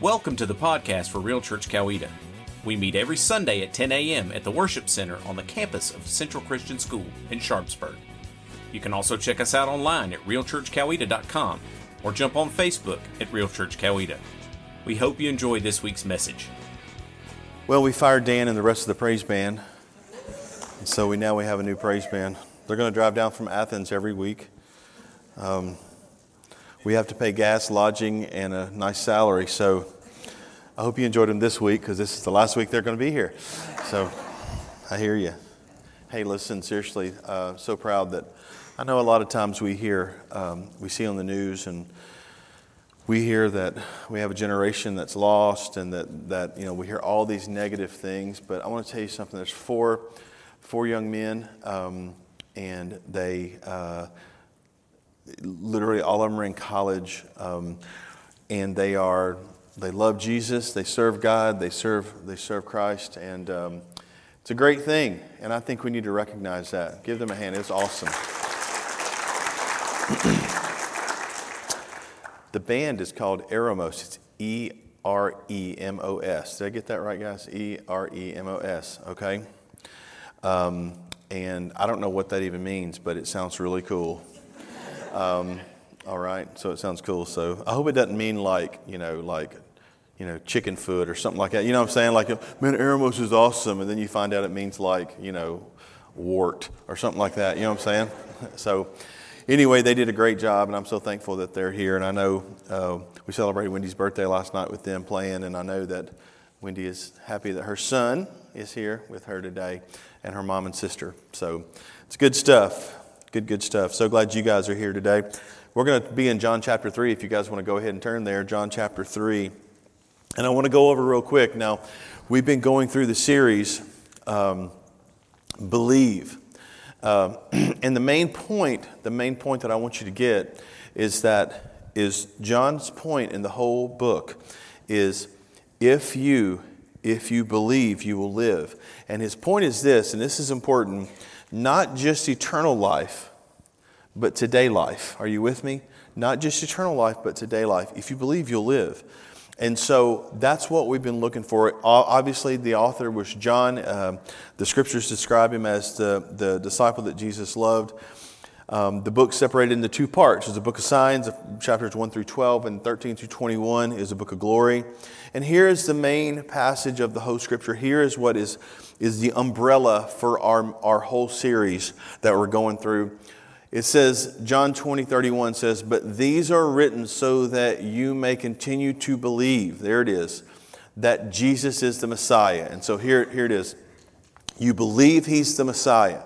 Welcome to the podcast for Real Church Coweta. We meet every Sunday at 10 a.m. at the Worship Center on the campus of Central Christian School in Sharpsburg. You can also check us out online at realchurchcoweta.com or jump on Facebook at Real Church Coweta. We hope you enjoy this week's message. Well, we fired Dan and the rest of the praise band, and so we now we have a new praise band. They're going to drive down from Athens every week. Um, we have to pay gas, lodging, and a nice salary. So I hope you enjoyed them this week because this is the last week they're going to be here. So I hear you. Hey, listen, seriously, uh, so proud that I know a lot of times we hear, um, we see on the news, and we hear that we have a generation that's lost, and that, that you know we hear all these negative things. But I want to tell you something. There's four, four young men, um, and they. Uh, literally all of them are in college, um, and they are they love Jesus, they serve God, they serve they serve Christ, and um, it's a great thing. And I think we need to recognize that. Give them a hand. It's awesome. the band is called Eremos. It's E R E M O S. Did I get that right, guys? E R E M O S. Okay. Um, and I don't know what that even means, but it sounds really cool. Um, all right, so it sounds cool. So I hope it doesn't mean like, you know, like, you know, chicken foot or something like that. You know what I'm saying? Like, man, Eremos is awesome. And then you find out it means like, you know, wart or something like that. You know what I'm saying? So anyway, they did a great job, and I'm so thankful that they're here. And I know uh, we celebrated Wendy's birthday last night with them playing, and I know that Wendy is happy that her son is here with her today and her mom and sister. So it's good stuff. Good, good stuff. So glad you guys are here today. We're going to be in John chapter 3 if you guys want to go ahead and turn there. John chapter 3. And I want to go over real quick. Now, we've been going through the series, um, Believe. Uh, and the main point, the main point that I want you to get is that is John's point in the whole book is if you if you believe you will live. And his point is this, and this is important not just eternal life, but today life. Are you with me? Not just eternal life, but today life. If you believe, you'll live. And so that's what we've been looking for. Obviously, the author was John. Uh, the scriptures describe him as the, the disciple that Jesus loved. Um, the book separated into two parts. There's a book of signs, chapters 1 through 12, and 13 through 21 is a book of glory. And here is the main passage of the whole scripture. Here is what is, is the umbrella for our, our whole series that we're going through. It says, John 20, 31 says, But these are written so that you may continue to believe. There it is, that Jesus is the Messiah. And so here, here it is. You believe he's the Messiah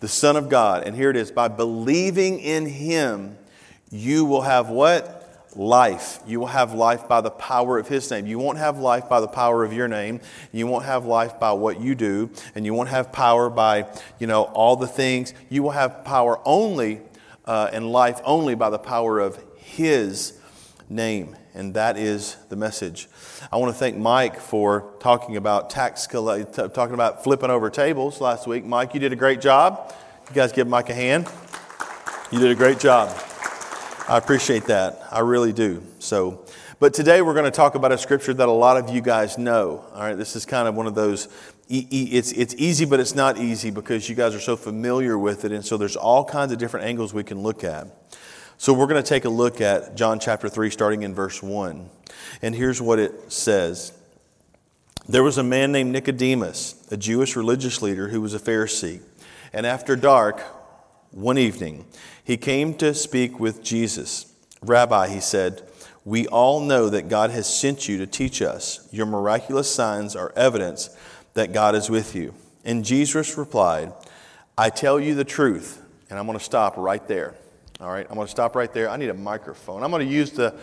the Son of God. And here it is by believing in Him, you will have what? Life. You will have life by the power of His name. You won't have life by the power of your name. You won't have life by what you do. And you won't have power by, you know, all the things. You will have power only uh, and life only by the power of His name. And that is the message. I want to thank Mike for talking about tax collecting, talking about flipping over tables last week. Mike, you did a great job. You guys give Mike a hand. You did a great job. I appreciate that. I really do. So, but today we're going to talk about a scripture that a lot of you guys know. All right, this is kind of one of those. It's it's easy, but it's not easy because you guys are so familiar with it, and so there's all kinds of different angles we can look at. So we're going to take a look at John chapter 3, starting in verse 1. And here's what it says There was a man named Nicodemus, a Jewish religious leader who was a Pharisee. And after dark, one evening, he came to speak with Jesus. Rabbi, he said, we all know that God has sent you to teach us. Your miraculous signs are evidence that God is with you. And Jesus replied, I tell you the truth. And I'm going to stop right there. All right, I'm going to stop right there. I need a microphone. I'm going to use the,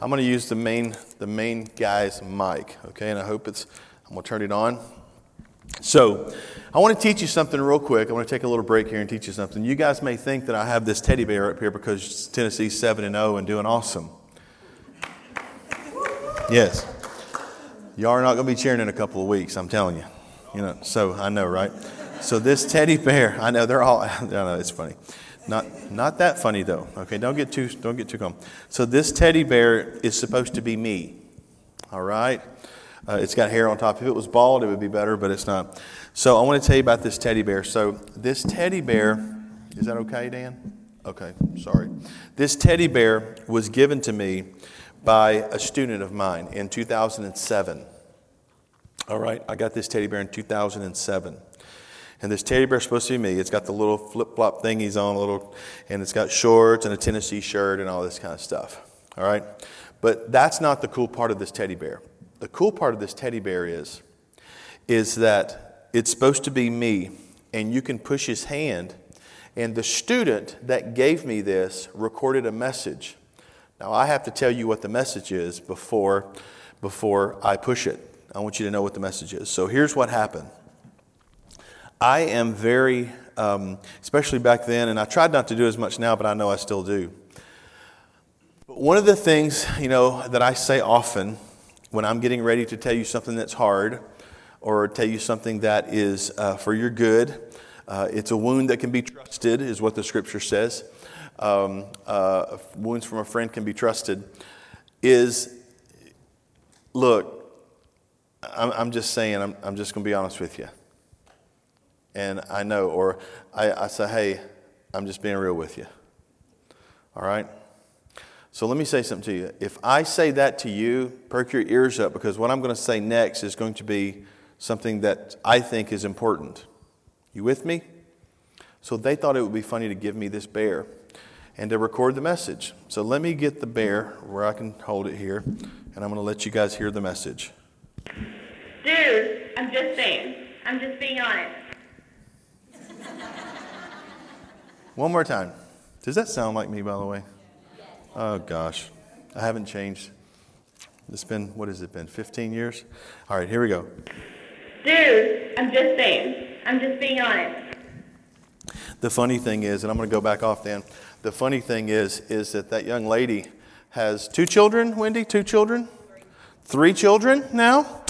I'm going to use the main, the main guy's mic. Okay, and I hope it's. I'm going to turn it on. So, I want to teach you something real quick. I want to take a little break here and teach you something. You guys may think that I have this teddy bear up here because Tennessee's seven and zero oh and doing awesome. Yes, y'all are not going to be cheering in a couple of weeks. I'm telling you. You know, so I know, right? So this teddy bear, I know they're all. I know it's funny. Not, not that funny though. Okay, don't get too, don't get too calm. So this teddy bear is supposed to be me. All right? Uh, it's got hair on top. If it was bald, it would be better, but it's not. So I want to tell you about this teddy bear. So this teddy bear, is that okay, Dan? Okay, sorry. This teddy bear was given to me by a student of mine in 2007. All right, I got this teddy bear in 2007. And this teddy bear is supposed to be me. It's got the little flip flop thingies on, a little, and it's got shorts and a Tennessee shirt and all this kind of stuff. All right? But that's not the cool part of this teddy bear. The cool part of this teddy bear is, is that it's supposed to be me, and you can push his hand. And the student that gave me this recorded a message. Now, I have to tell you what the message is before, before I push it. I want you to know what the message is. So here's what happened. I am very, um, especially back then, and I tried not to do as much now, but I know I still do. But one of the things, you know, that I say often when I'm getting ready to tell you something that's hard or tell you something that is uh, for your good, uh, it's a wound that can be trusted, is what the scripture says. Um, uh, wounds from a friend can be trusted. Is look, I'm, I'm just saying, I'm, I'm just going to be honest with you and I know, or I, I say, hey, I'm just being real with you. All right? So let me say something to you. If I say that to you, perk your ears up because what I'm going to say next is going to be something that I think is important. You with me? So they thought it would be funny to give me this bear and to record the message. So let me get the bear where I can hold it here, and I'm going to let you guys hear the message. Dude, I'm just saying. I'm just being honest. One more time. Does that sound like me, by the way? Oh, gosh. I haven't changed. It's been, what has it been, 15 years? All right, here we go. Dude, I'm just saying. I'm just being honest. The funny thing is, and I'm going to go back off then. The funny thing is, is that that young lady has two children, Wendy? Two children? Three children now?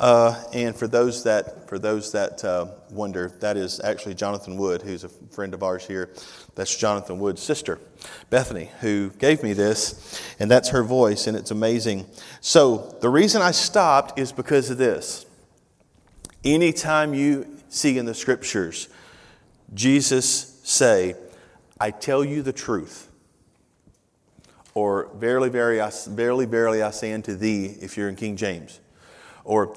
Uh, and for those that for those that uh, wonder, that is actually Jonathan Wood, who's a friend of ours here. That's Jonathan Wood's sister, Bethany, who gave me this, and that's her voice, and it's amazing. So the reason I stopped is because of this. Anytime you see in the scriptures Jesus say, "I tell you the truth," or "Verily, verily, I, verily, verily, I say unto thee," if you're in King James, or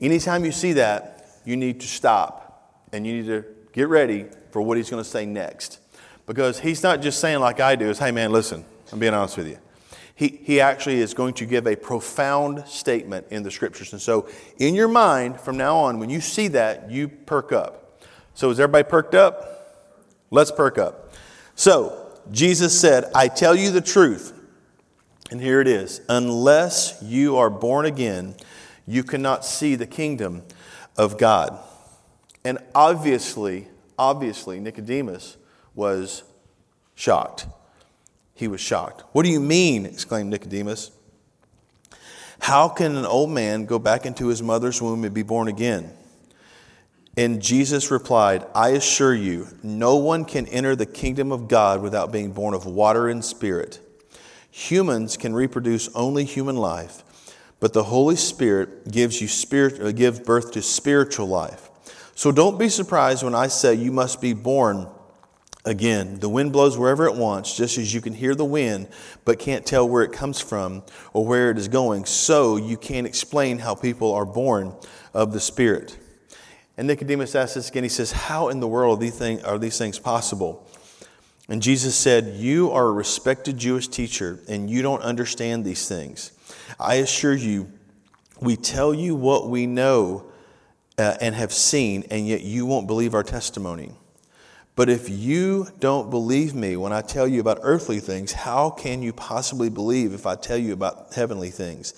Anytime you see that, you need to stop and you need to get ready for what he's going to say next. Because he's not just saying, like I do, is, hey man, listen, I'm being honest with you. He, he actually is going to give a profound statement in the scriptures. And so, in your mind, from now on, when you see that, you perk up. So, is everybody perked up? Let's perk up. So, Jesus said, I tell you the truth. And here it is unless you are born again, you cannot see the kingdom of God. And obviously, obviously, Nicodemus was shocked. He was shocked. What do you mean? exclaimed Nicodemus. How can an old man go back into his mother's womb and be born again? And Jesus replied, I assure you, no one can enter the kingdom of God without being born of water and spirit. Humans can reproduce only human life, but the Holy Spirit gives you spirit, uh, give birth to spiritual life. So don't be surprised when I say you must be born again. The wind blows wherever it wants, just as you can hear the wind, but can't tell where it comes from or where it is going. So you can't explain how people are born of the Spirit. And Nicodemus asks this again. He says, How in the world are these things possible? And Jesus said, You are a respected Jewish teacher, and you don't understand these things. I assure you, we tell you what we know uh, and have seen, and yet you won't believe our testimony. But if you don't believe me when I tell you about earthly things, how can you possibly believe if I tell you about heavenly things?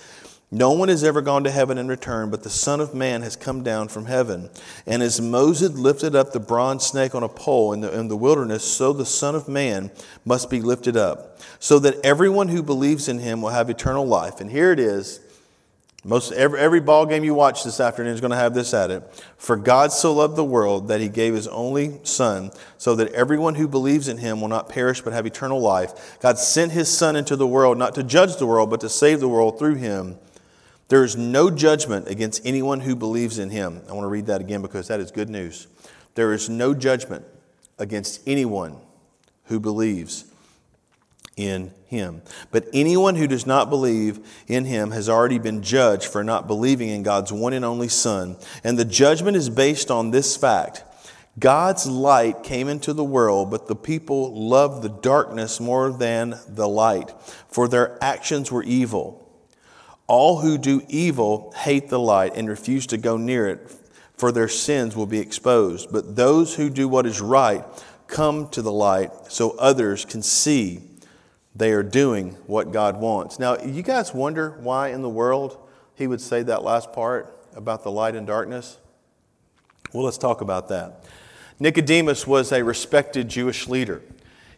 No one has ever gone to heaven and returned, but the Son of Man has come down from heaven. And as Moses lifted up the bronze snake on a pole in the, in the wilderness, so the Son of Man must be lifted up, so that everyone who believes in him will have eternal life. And here it is. Most every, every ball game you watch this afternoon is going to have this at it. For God so loved the world that he gave his only Son, so that everyone who believes in him will not perish but have eternal life. God sent his Son into the world not to judge the world, but to save the world through him. There is no judgment against anyone who believes in him. I want to read that again because that is good news. There is no judgment against anyone who believes in him. But anyone who does not believe in him has already been judged for not believing in God's one and only Son. And the judgment is based on this fact God's light came into the world, but the people loved the darkness more than the light, for their actions were evil. All who do evil hate the light and refuse to go near it, for their sins will be exposed. But those who do what is right come to the light so others can see they are doing what God wants. Now, you guys wonder why in the world he would say that last part about the light and darkness? Well, let's talk about that. Nicodemus was a respected Jewish leader.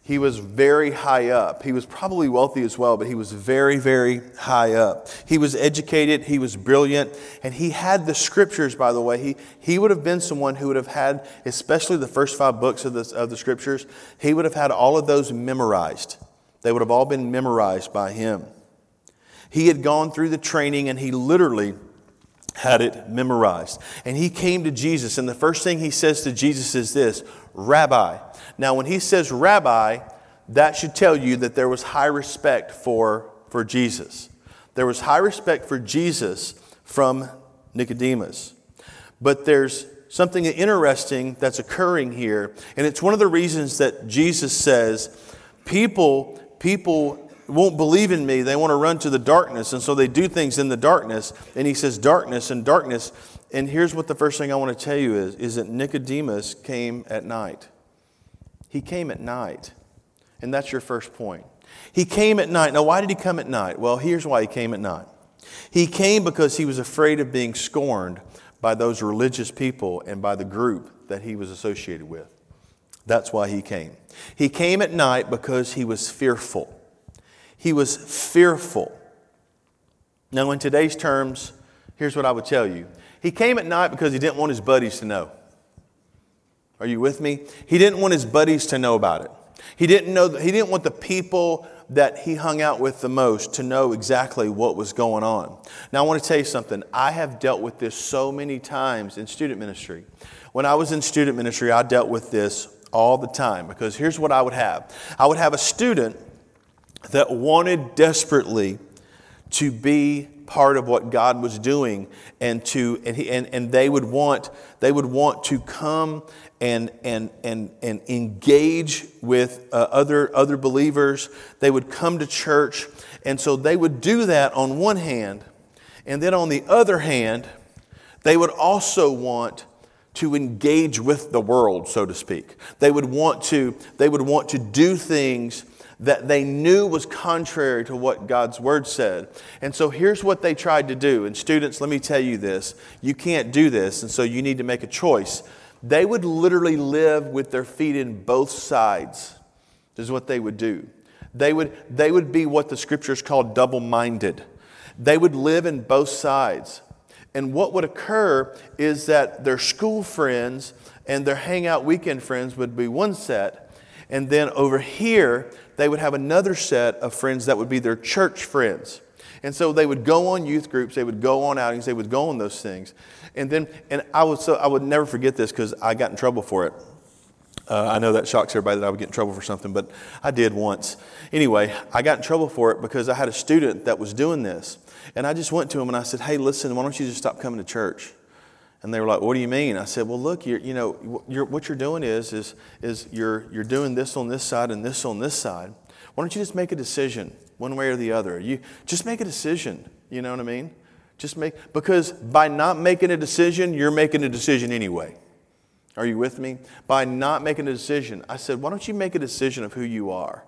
He was very high up. He was probably wealthy as well, but he was very, very high up. He was educated, he was brilliant, and he had the scriptures, by the way. He, he would have been someone who would have had, especially the first five books of the, of the scriptures, he would have had all of those memorized. They would have all been memorized by him. He had gone through the training and he literally had it memorized. And he came to Jesus, and the first thing he says to Jesus is this Rabbi. Now, when he says rabbi, that should tell you that there was high respect for, for Jesus. There was high respect for Jesus from Nicodemus. But there's something interesting that's occurring here, and it's one of the reasons that Jesus says people, people won't believe in me. They want to run to the darkness, and so they do things in the darkness. And he says darkness and darkness. And here's what the first thing I want to tell you is, is that Nicodemus came at night. He came at night. And that's your first point. He came at night. Now, why did he come at night? Well, here's why he came at night. He came because he was afraid of being scorned by those religious people and by the group that he was associated with. That's why he came. He came at night because he was fearful. He was fearful. Now, in today's terms, here's what I would tell you. He came at night because he didn't want his buddies to know. Are you with me? He didn't want his buddies to know about it. He didn't know he didn't want the people that he hung out with the most to know exactly what was going on. Now I want to tell you something. I have dealt with this so many times in student ministry. When I was in student ministry, I dealt with this all the time because here's what I would have. I would have a student that wanted desperately to be part of what God was doing and to and, he, and, and they would want they would want to come and, and, and, and engage with uh, other, other believers. They would come to church. And so they would do that on one hand. And then on the other hand, they would also want to engage with the world, so to speak. They would want to, they would want to do things that they knew was contrary to what God's word said. And so here's what they tried to do. And students, let me tell you this you can't do this, and so you need to make a choice. They would literally live with their feet in both sides, This is what they would do. They would, they would be what the scriptures call double minded. They would live in both sides. And what would occur is that their school friends and their hangout weekend friends would be one set. And then over here, they would have another set of friends that would be their church friends. And so they would go on youth groups, they would go on outings, they would go on those things. And then, and I would, so I would never forget this because I got in trouble for it. Uh, I know that shocks everybody that I would get in trouble for something, but I did once. Anyway, I got in trouble for it because I had a student that was doing this. And I just went to him and I said, Hey, listen, why don't you just stop coming to church? And they were like, "What do you mean?" I said, "Well, look, you're, you know, you're, what you're doing is, is, is you're, you're doing this on this side and this on this side. Why don't you just make a decision, one way or the other? You just make a decision. You know what I mean? Just make, because by not making a decision, you're making a decision anyway. Are you with me? By not making a decision, I said, why don't you make a decision of who you are?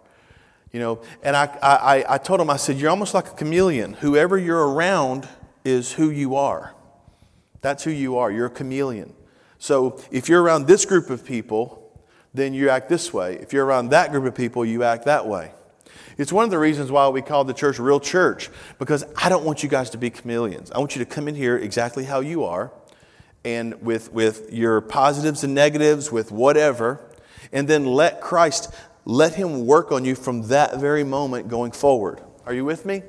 You know, and I, I, I told him, I said, you're almost like a chameleon. Whoever you're around is who you are. That's who you are. You're a chameleon. So if you're around this group of people, then you act this way. If you're around that group of people, you act that way. It's one of the reasons why we call the church real church, because I don't want you guys to be chameleons. I want you to come in here exactly how you are, and with, with your positives and negatives, with whatever, and then let Christ, let Him work on you from that very moment going forward. Are you with me?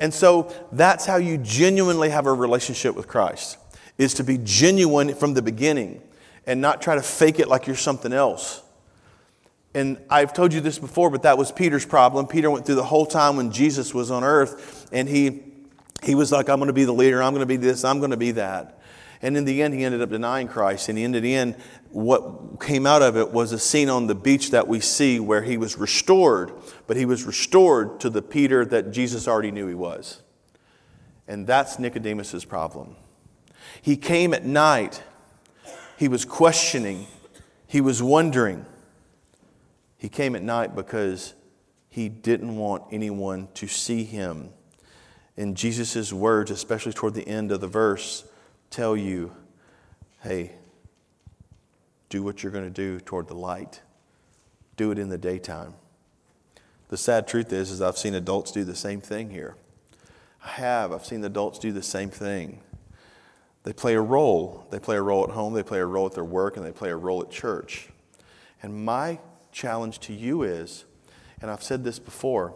And so that's how you genuinely have a relationship with Christ, is to be genuine from the beginning and not try to fake it like you're something else. And I've told you this before, but that was Peter's problem. Peter went through the whole time when Jesus was on earth, and he, he was like, I'm going to be the leader, I'm going to be this, I'm going to be that. And in the end, he ended up denying Christ. And in the end, what came out of it was a scene on the beach that we see where he was restored, but he was restored to the Peter that Jesus already knew he was. And that's Nicodemus's problem. He came at night, he was questioning, he was wondering. He came at night because he didn't want anyone to see him. And Jesus' words, especially toward the end of the verse, tell you hey, do what you're going to do toward the light. Do it in the daytime. The sad truth is, is I've seen adults do the same thing here. I have. I've seen adults do the same thing. They play a role. They play a role at home, they play a role at their work, and they play a role at church. And my challenge to you is, and I've said this before,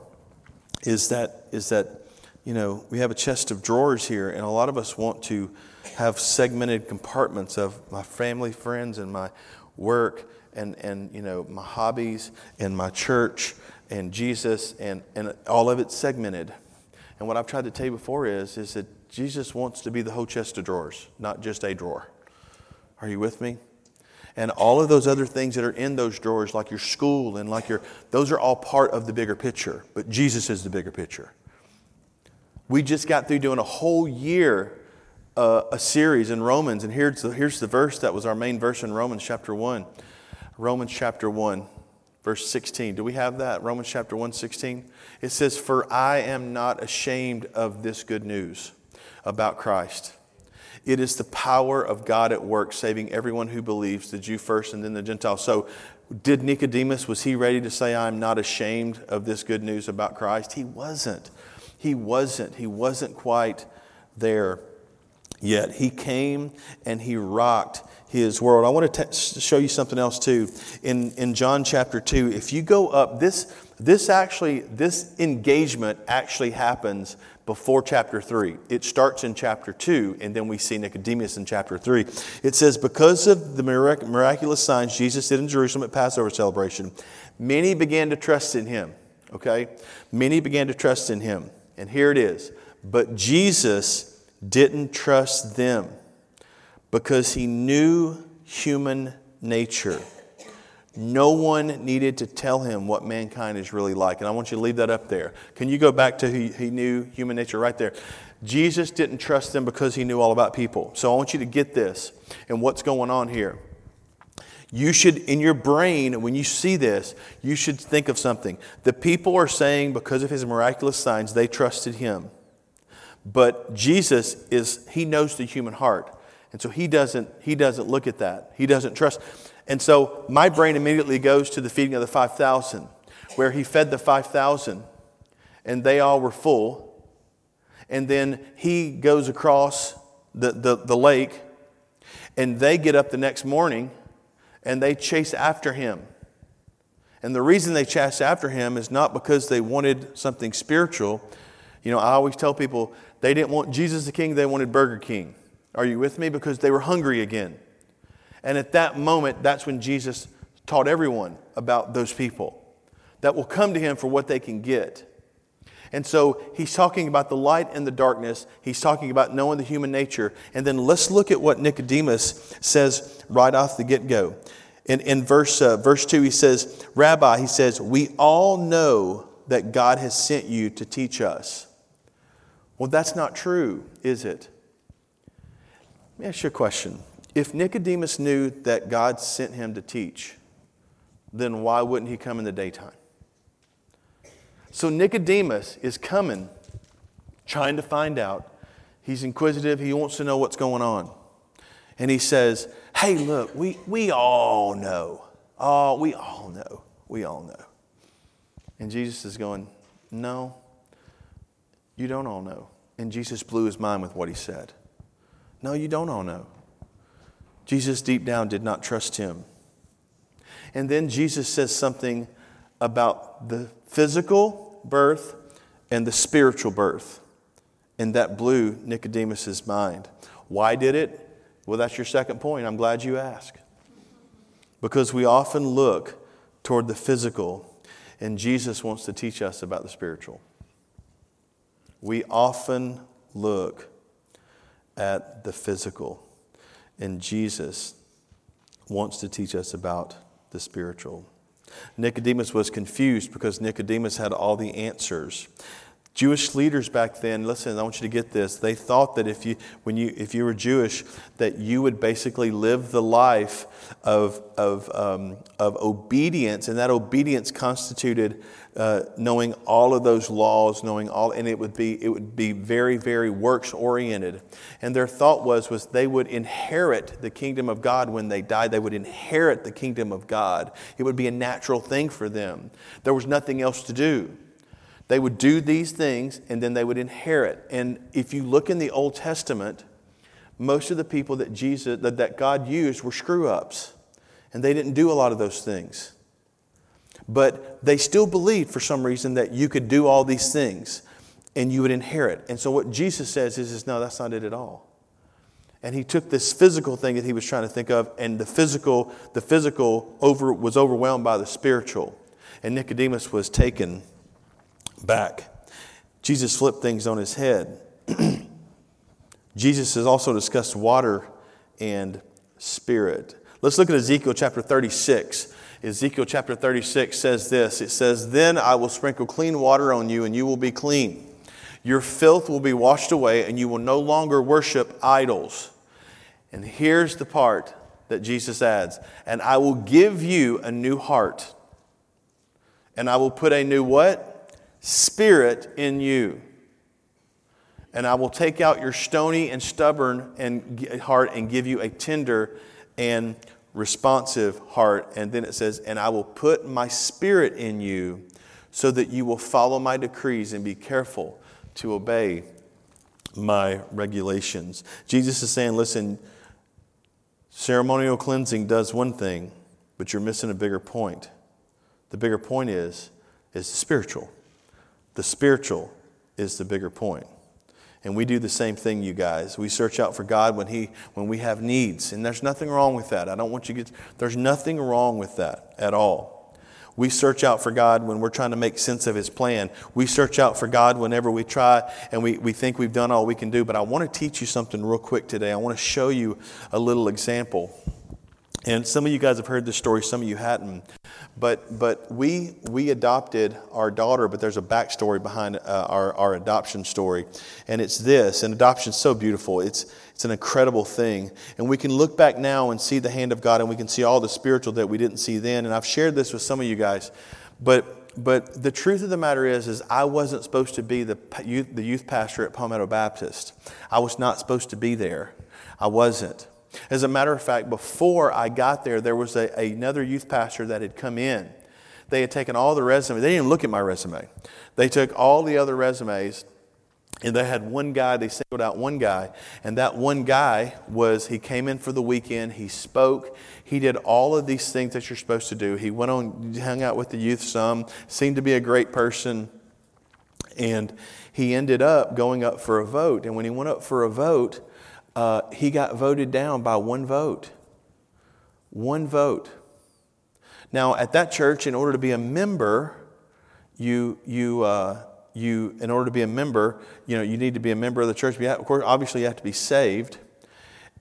is that, is that you know, we have a chest of drawers here, and a lot of us want to have segmented compartments of my family, friends, and my work, and, and you know, my hobbies, and my church, and Jesus, and, and all of it segmented. And what I've tried to tell you before is, is that Jesus wants to be the whole chest of drawers, not just a drawer. Are you with me? And all of those other things that are in those drawers, like your school and like your, those are all part of the bigger picture. But Jesus is the bigger picture. We just got through doing a whole year uh, a series in Romans, and here's the, here's the verse that was our main verse in Romans chapter 1. Romans chapter 1, verse 16. Do we have that? Romans chapter 1, 16. It says, For I am not ashamed of this good news about Christ. It is the power of God at work, saving everyone who believes, the Jew first and then the Gentile. So, did Nicodemus, was he ready to say, I'm not ashamed of this good news about Christ? He wasn't. He wasn't. He wasn't quite there yet. He came and he rocked his world. I want to t- show you something else too. In, in John chapter 2, if you go up, this, this actually, this engagement actually happens before chapter 3. It starts in chapter 2, and then we see Nicodemus in chapter 3. It says, Because of the mirac- miraculous signs Jesus did in Jerusalem at Passover celebration, many began to trust in him. Okay? Many began to trust in him. And here it is. But Jesus didn't trust them because he knew human nature. No one needed to tell him what mankind is really like. And I want you to leave that up there. Can you go back to he, he knew human nature right there? Jesus didn't trust them because he knew all about people. So I want you to get this and what's going on here. You should, in your brain, when you see this, you should think of something. The people are saying because of his miraculous signs, they trusted him. But Jesus is, he knows the human heart. And so he doesn't, he doesn't look at that. He doesn't trust. And so my brain immediately goes to the feeding of the 5,000, where he fed the 5,000 and they all were full. And then he goes across the, the, the lake and they get up the next morning and they chase after him. And the reason they chase after him is not because they wanted something spiritual. You know, I always tell people they didn't want Jesus the King, they wanted Burger King. Are you with me? Because they were hungry again. And at that moment, that's when Jesus taught everyone about those people that will come to him for what they can get. And so he's talking about the light and the darkness. He's talking about knowing the human nature. And then let's look at what Nicodemus says right off the get go. In, in verse, uh, verse 2, he says, Rabbi, he says, we all know that God has sent you to teach us. Well, that's not true, is it? Let me ask you a question. If Nicodemus knew that God sent him to teach, then why wouldn't he come in the daytime? So Nicodemus is coming, trying to find out. He's inquisitive, he wants to know what's going on. And he says, Hey, look, we, we all know. Oh, we all know. We all know. And Jesus is going, No, you don't all know. And Jesus blew his mind with what he said. No, you don't all know. Jesus, deep down, did not trust him. And then Jesus says something about the physical birth and the spiritual birth. and that blew Nicodemus's mind. Why did it? Well, that's your second point. I'm glad you asked. Because we often look toward the physical, and Jesus wants to teach us about the spiritual. We often look at the physical, and Jesus wants to teach us about the spiritual. Nicodemus was confused because Nicodemus had all the answers. Jewish leaders back then, listen, I want you to get this. They thought that if you, when you, if you were Jewish, that you would basically live the life of, of, um, of obedience, and that obedience constituted uh, knowing all of those laws, knowing all, and it would be, it would be very, very works oriented. And their thought was, was they would inherit the kingdom of God when they died. They would inherit the kingdom of God. It would be a natural thing for them. There was nothing else to do. They would do these things and then they would inherit. And if you look in the Old Testament, most of the people that Jesus that, that God used were screw ups. And they didn't do a lot of those things. But they still believed for some reason that you could do all these things and you would inherit. And so what Jesus says is, is no, that's not it at all. And he took this physical thing that he was trying to think of, and the physical, the physical over, was overwhelmed by the spiritual. And Nicodemus was taken back. Jesus flipped things on his head. Jesus has also discussed water and spirit. Let's look at Ezekiel chapter 36. Ezekiel chapter 36 says this It says, Then I will sprinkle clean water on you, and you will be clean. Your filth will be washed away, and you will no longer worship idols. And here's the part that Jesus adds And I will give you a new heart. And I will put a new what? Spirit in you. And I will take out your stony and stubborn and heart and give you a tender and responsive heart. And then it says, And I will put my spirit in you so that you will follow my decrees and be careful to obey my regulations. Jesus is saying, Listen, ceremonial cleansing does one thing, but you're missing a bigger point. The bigger point is, is spiritual. The spiritual is the bigger point. And we do the same thing, you guys. We search out for God when, he, when we have needs. And there's nothing wrong with that. I don't want you to get, there's nothing wrong with that at all. We search out for God when we're trying to make sense of His plan. We search out for God whenever we try and we, we think we've done all we can do. But I want to teach you something real quick today. I want to show you a little example. And some of you guys have heard this story, some of you hadn't. But, but we, we adopted our daughter, but there's a backstory behind uh, our, our adoption story. And it's this, and adoption's so beautiful. It's, it's an incredible thing. And we can look back now and see the hand of God, and we can see all the spiritual that we didn't see then. And I've shared this with some of you guys. But, but the truth of the matter is, is I wasn't supposed to be the youth, the youth pastor at Palmetto Baptist. I was not supposed to be there. I wasn't. As a matter of fact, before I got there, there was a, another youth pastor that had come in. They had taken all the resumes. They didn't even look at my resume. They took all the other resumes and they had one guy, they singled out one guy, and that one guy was, he came in for the weekend, he spoke, he did all of these things that you're supposed to do. He went on, hung out with the youth some, seemed to be a great person, and he ended up going up for a vote. And when he went up for a vote, uh, he got voted down by one vote. One vote. Now, at that church, in order to be a member, you, you, uh, you, in order to be a member, you know, you need to be a member of the church. Of course, obviously, you have to be saved.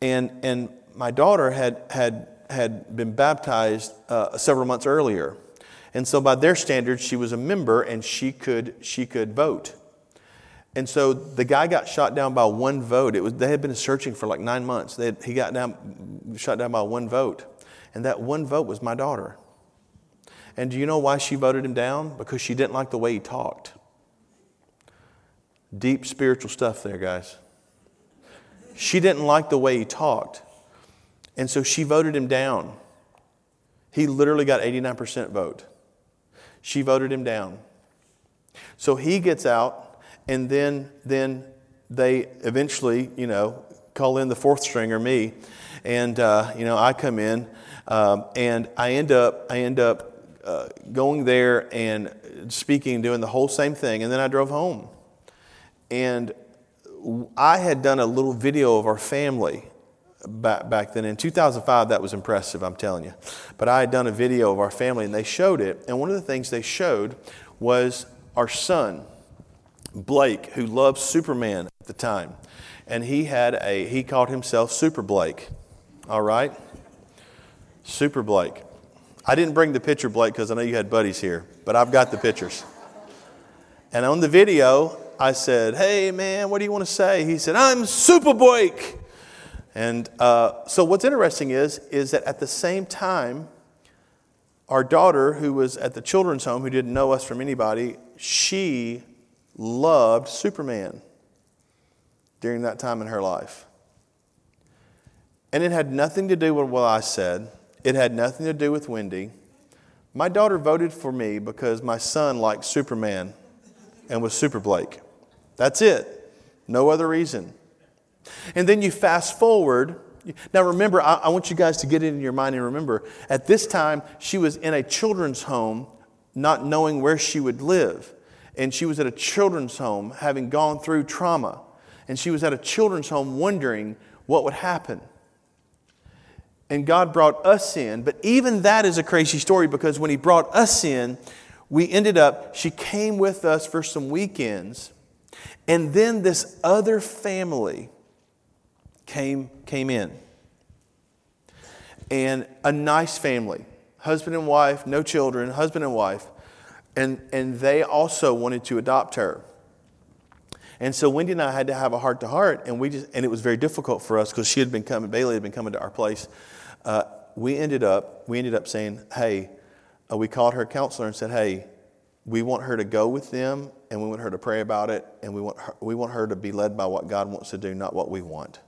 And, and my daughter had, had, had been baptized uh, several months earlier. And so, by their standards, she was a member and she could, she could vote. And so the guy got shot down by one vote. It was, they had been searching for like nine months. Had, he got down, shot down by one vote. And that one vote was my daughter. And do you know why she voted him down? Because she didn't like the way he talked. Deep spiritual stuff there, guys. She didn't like the way he talked. And so she voted him down. He literally got 89% vote. She voted him down. So he gets out and then then they eventually, you know, call in the fourth stringer, me, and uh, you know I come in, um, and I end up I end up uh, going there and speaking, doing the whole same thing, and then I drove home, and I had done a little video of our family back, back then. In 2005, that was impressive, I'm telling you. But I had done a video of our family, and they showed it. And one of the things they showed was our son, Blake, who loved Superman at the time. And he had a, he called himself Super Blake. All right? Super Blake. I didn't bring the picture, Blake, because I know you had buddies here, but I've got the pictures. And on the video, I said, Hey, man, what do you want to say? He said, I'm Super Blake. And uh, so what's interesting is, is that at the same time, our daughter, who was at the children's home, who didn't know us from anybody, she loved Superman during that time in her life. And it had nothing to do with what I said. It had nothing to do with Wendy. My daughter voted for me because my son liked Superman and was Super Blake. That's it. No other reason. And then you fast forward. Now, remember, I, I, want you guys to get it in your mind and remember, at this time, she was in a children's home, not knowing where she would live. And she was at a children's home, having gone through trauma. And she was at a children's home wondering what would happen. And God brought us in. But even that is a crazy story because when He brought us in, we ended up, she came with us for some weekends. And then this other family came, came in. And a nice family, husband and wife, no children, husband and wife. And, and they also wanted to adopt her. And so Wendy and I had to have a heart to heart, and we just and it was very difficult for us because she had been coming, Bailey had been coming to our place. Uh, we ended up we ended up saying, "Hey," uh, we called her counselor and said, "Hey, we want her to go with them, and we want her to pray about it, and we want her, we want her to be led by what God wants to do, not what we want."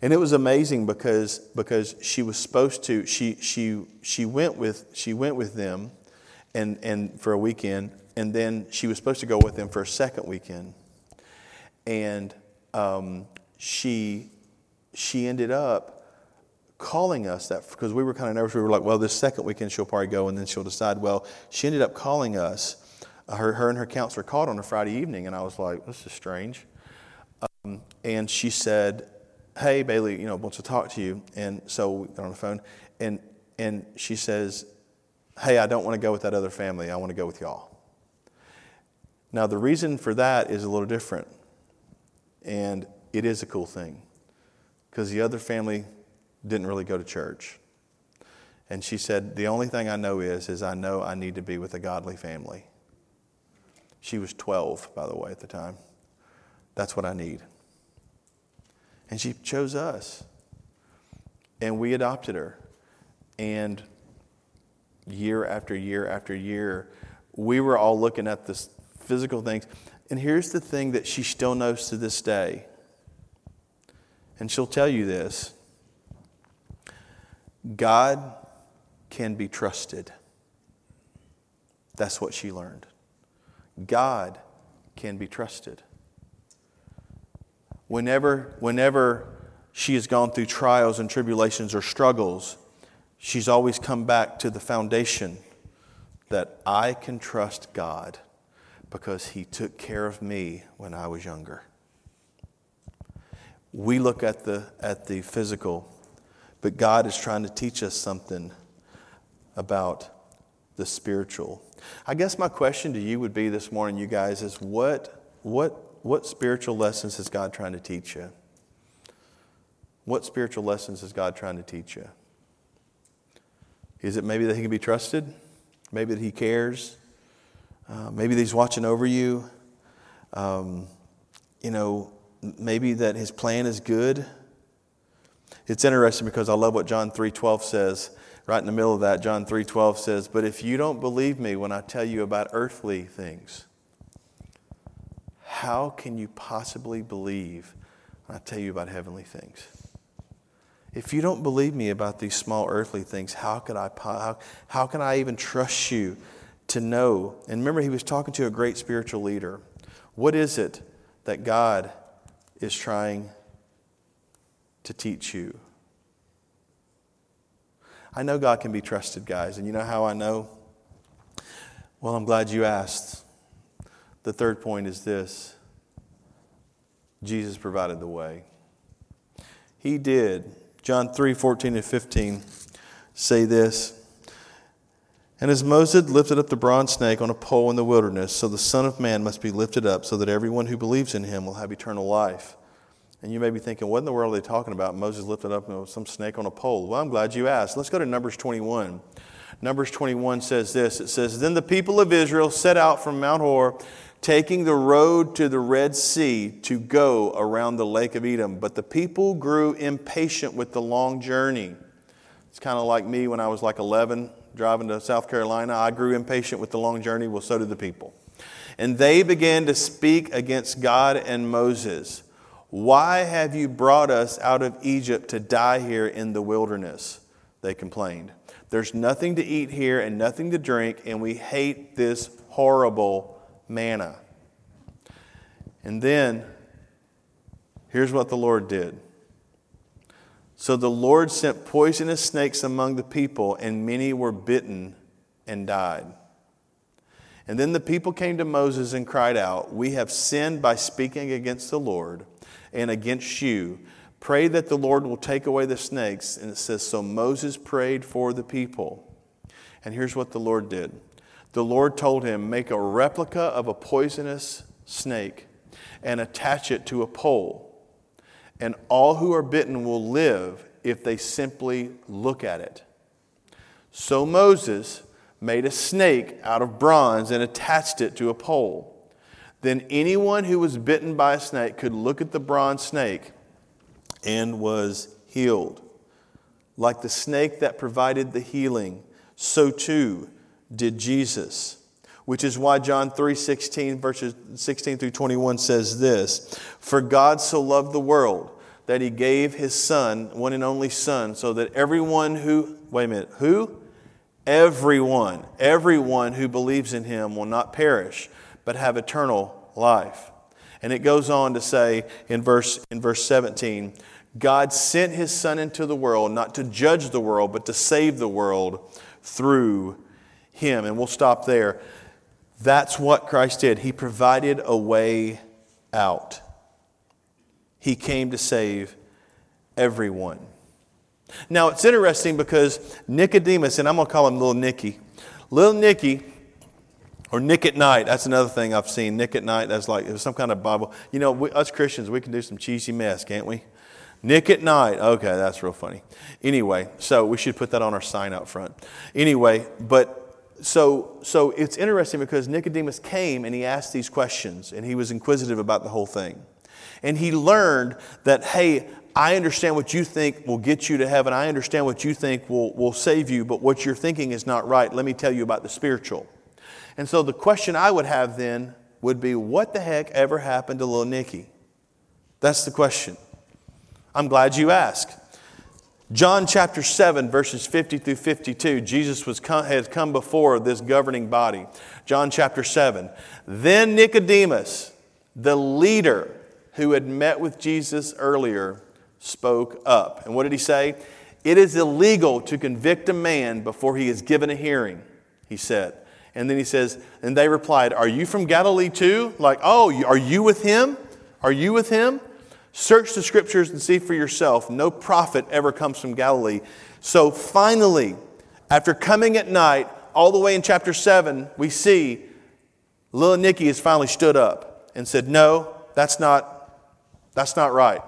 And it was amazing because, because she was supposed to, she, she, she, went with, she went with them and, and for a weekend, and then she was supposed to go with them for a second weekend. And um, she, she ended up calling us that because we were kind of nervous. We were like, well, this second weekend she'll probably go and then she'll decide. Well, she ended up calling us. Her, her and her counselor called on a Friday evening, and I was like, this is strange. Um, and she said, hey, Bailey, you know, wants to talk to you. And so we got on the phone, and, and she says, hey, I don't want to go with that other family. I want to go with y'all. Now, the reason for that is a little different. And it is a cool thing because the other family didn't really go to church. And she said, The only thing I know is, is I know I need to be with a godly family. She was 12, by the way, at the time. That's what I need. And she chose us. And we adopted her. And year after year after year, we were all looking at this physical things. And here's the thing that she still knows to this day. And she'll tell you this God can be trusted. That's what she learned. God can be trusted. Whenever, whenever she has gone through trials and tribulations or struggles, she's always come back to the foundation that I can trust God because He took care of me when I was younger. We look at the, at the physical, but God is trying to teach us something about the spiritual. I guess my question to you would be this morning, you guys, is what, what what spiritual lessons is God trying to teach you? What spiritual lessons is God trying to teach you? Is it maybe that He can be trusted? Maybe that He cares? Uh, maybe that He's watching over you? Um, you know, maybe that His plan is good? It's interesting because I love what John 3:12 says. Right in the middle of that, John 3:12 says, "But if you don't believe me when I tell you about earthly things, how can you possibly believe when I tell you about heavenly things? If you don't believe me about these small earthly things, how, could I, how, how can I even trust you to know? And remember, he was talking to a great spiritual leader. What is it that God is trying to teach you? I know God can be trusted, guys. And you know how I know? Well, I'm glad you asked. The third point is this Jesus provided the way. He did. John 3 14 and 15 say this. And as Moses lifted up the bronze snake on a pole in the wilderness, so the Son of Man must be lifted up, so that everyone who believes in him will have eternal life. And you may be thinking, what in the world are they talking about? Moses lifted up some snake on a pole. Well, I'm glad you asked. Let's go to Numbers 21. Numbers 21 says this It says, Then the people of Israel set out from Mount Hor, taking the road to the Red Sea to go around the lake of Edom. But the people grew impatient with the long journey. It's kind of like me when I was like 11 driving to South Carolina. I grew impatient with the long journey. Well, so did the people. And they began to speak against God and Moses. Why have you brought us out of Egypt to die here in the wilderness? They complained. There's nothing to eat here and nothing to drink, and we hate this horrible manna. And then, here's what the Lord did. So the Lord sent poisonous snakes among the people, and many were bitten and died. And then the people came to Moses and cried out, We have sinned by speaking against the Lord and against you. Pray that the Lord will take away the snakes. And it says, So Moses prayed for the people. And here's what the Lord did the Lord told him, Make a replica of a poisonous snake and attach it to a pole. And all who are bitten will live if they simply look at it. So Moses made a snake out of bronze and attached it to a pole. Then anyone who was bitten by a snake could look at the bronze snake and was healed. Like the snake that provided the healing, so too did Jesus. Which is why John 3:16 verses 16 through 21 says this, "For God so loved the world that he gave his son, one and only son, so that everyone who wait a minute, who? Everyone, everyone who believes in him will not perish, but have eternal life." And it goes on to say in verse in verse 17, God sent his Son into the world not to judge the world, but to save the world through him. And we'll stop there. That's what Christ did. He provided a way out, He came to save everyone. Now, it's interesting because Nicodemus, and I'm going to call him Little Nicky, Little Nicky, or Nick at Night, that's another thing I've seen. Nick at Night, that's like it was some kind of Bible. You know, we, us Christians, we can do some cheesy mess, can't we? Nick at night. Okay, that's real funny. Anyway, so we should put that on our sign out front. Anyway, but so so it's interesting because Nicodemus came and he asked these questions and he was inquisitive about the whole thing. And he learned that, hey, I understand what you think will get you to heaven. I understand what you think will, will save you, but what you're thinking is not right. Let me tell you about the spiritual. And so the question I would have then would be, what the heck ever happened to little Nicky? That's the question. I'm glad you asked. John chapter 7, verses 50 through 52, Jesus was come, had come before this governing body. John chapter 7. Then Nicodemus, the leader who had met with Jesus earlier, spoke up. And what did he say? It is illegal to convict a man before he is given a hearing, he said. And then he says, and they replied, Are you from Galilee too? Like, oh, are you with him? Are you with him? Search the scriptures and see for yourself. No prophet ever comes from Galilee. So finally, after coming at night, all the way in chapter 7, we see little Nicky has finally stood up and said, No, that's not, that's not right.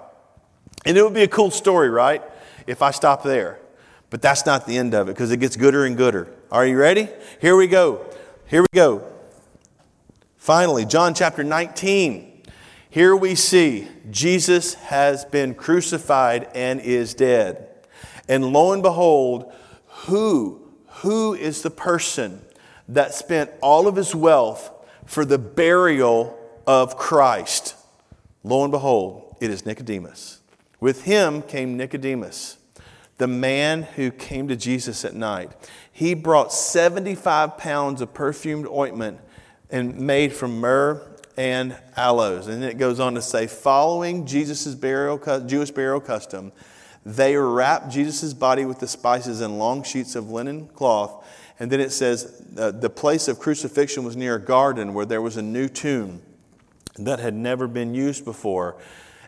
And it would be a cool story, right? If I stop there. But that's not the end of it because it gets gooder and gooder. Are you ready? Here we go. Here we go. Finally, John chapter 19. Here we see Jesus has been crucified and is dead. And lo and behold, who, who is the person that spent all of his wealth for the burial of Christ? Lo and behold, it is Nicodemus. With him came Nicodemus, the man who came to Jesus at night. He brought 75 pounds of perfumed ointment and made from myrrh and aloes. And it goes on to say, following Jesus' burial, Jewish burial custom, they wrapped Jesus' body with the spices in long sheets of linen cloth. And then it says, uh, the place of crucifixion was near a garden where there was a new tomb. that had never been used before.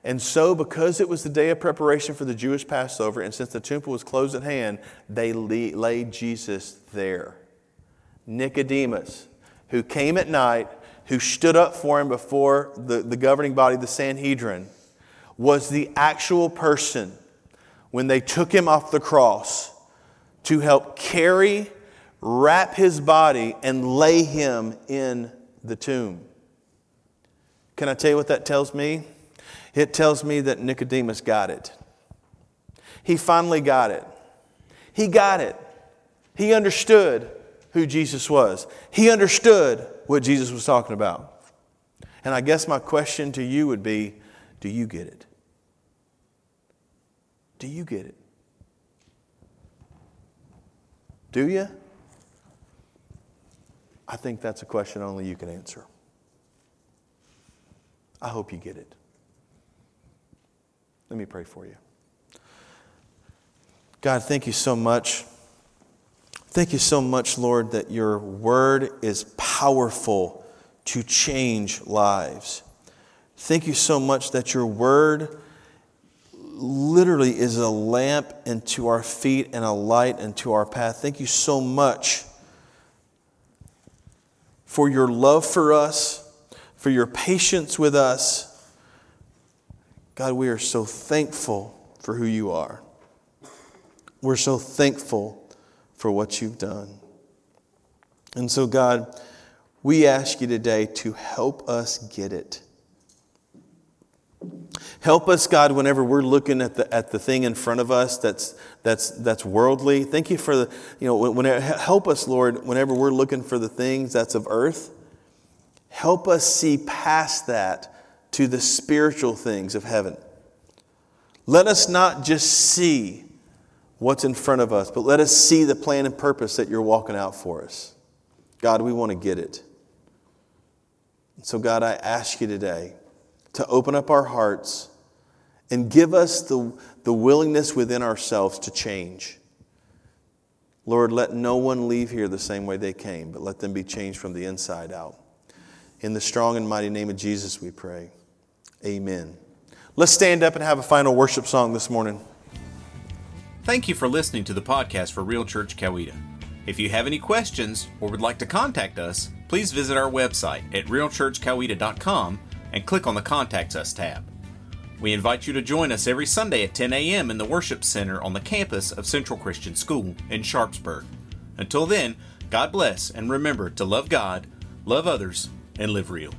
And so, because it was the day of preparation for the Jewish Passover, and since the temple was closed at hand, they laid Jesus there. Nicodemus, who came at night, who stood up for him before the, the governing body, the Sanhedrin, was the actual person when they took him off the cross to help carry, wrap his body, and lay him in the tomb. Can I tell you what that tells me? It tells me that Nicodemus got it. He finally got it. He got it. He understood who Jesus was, he understood what Jesus was talking about. And I guess my question to you would be do you get it? Do you get it? Do you? I think that's a question only you can answer. I hope you get it. Let me pray for you. God, thank you so much. Thank you so much, Lord, that your word is powerful to change lives. Thank you so much that your word literally is a lamp into our feet and a light into our path. Thank you so much for your love for us, for your patience with us. God, we are so thankful for who you are. We're so thankful for what you've done. And so, God, we ask you today to help us get it. Help us, God, whenever we're looking at the, at the thing in front of us that's, that's, that's worldly. Thank you for the, you know, whenever, help us, Lord, whenever we're looking for the things that's of earth. Help us see past that to the spiritual things of heaven. Let us not just see what's in front of us, but let us see the plan and purpose that you're walking out for us. God, we want to get it. So, God, I ask you today to open up our hearts and give us the, the willingness within ourselves to change. Lord, let no one leave here the same way they came, but let them be changed from the inside out. In the strong and mighty name of Jesus, we pray. Amen. Let's stand up and have a final worship song this morning. Thank you for listening to the podcast for Real Church Coweta. If you have any questions or would like to contact us, please visit our website at realchurchcoweta.com and click on the Contact Us tab. We invite you to join us every Sunday at 10 a.m. in the Worship Center on the campus of Central Christian School in Sharpsburg. Until then, God bless and remember to love God, love others, and live real.